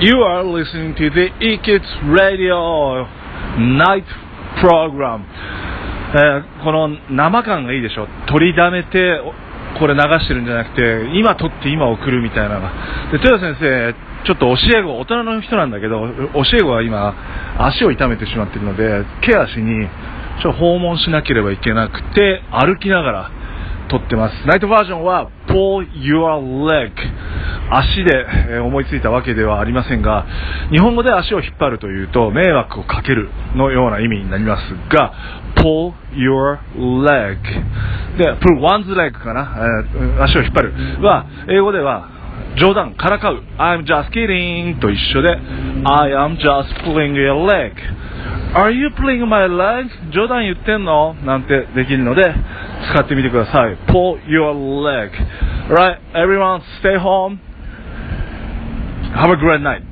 You are listening to the E-Kids Radio Night Program、えーこの生感がいいでしょ。取りだめてこれ流してるんじゃなくて今撮って今送るみたいなのが。で豊田先生ちょっと教え子大人の人なんだけど教え子は今足を痛めてしまってるのでケアしにちょっと訪問しなければいけなくて歩きながら撮ってます。ナイトバージョンは Pull Your Leg 足で思いついたわけではありませんが日本語で足を引っ張るというと迷惑をかけるのような意味になりますが Pull Your Leg で Pull One's Leg かな、えー足を引っ張るは英語では冗談からかう I'm just kidding と一緒で I am just pulling your leg Are you pulling my leg? 冗談言ってんのなんてできるので使ってみてください Pull your leg Right, everyone stay home Have a great night.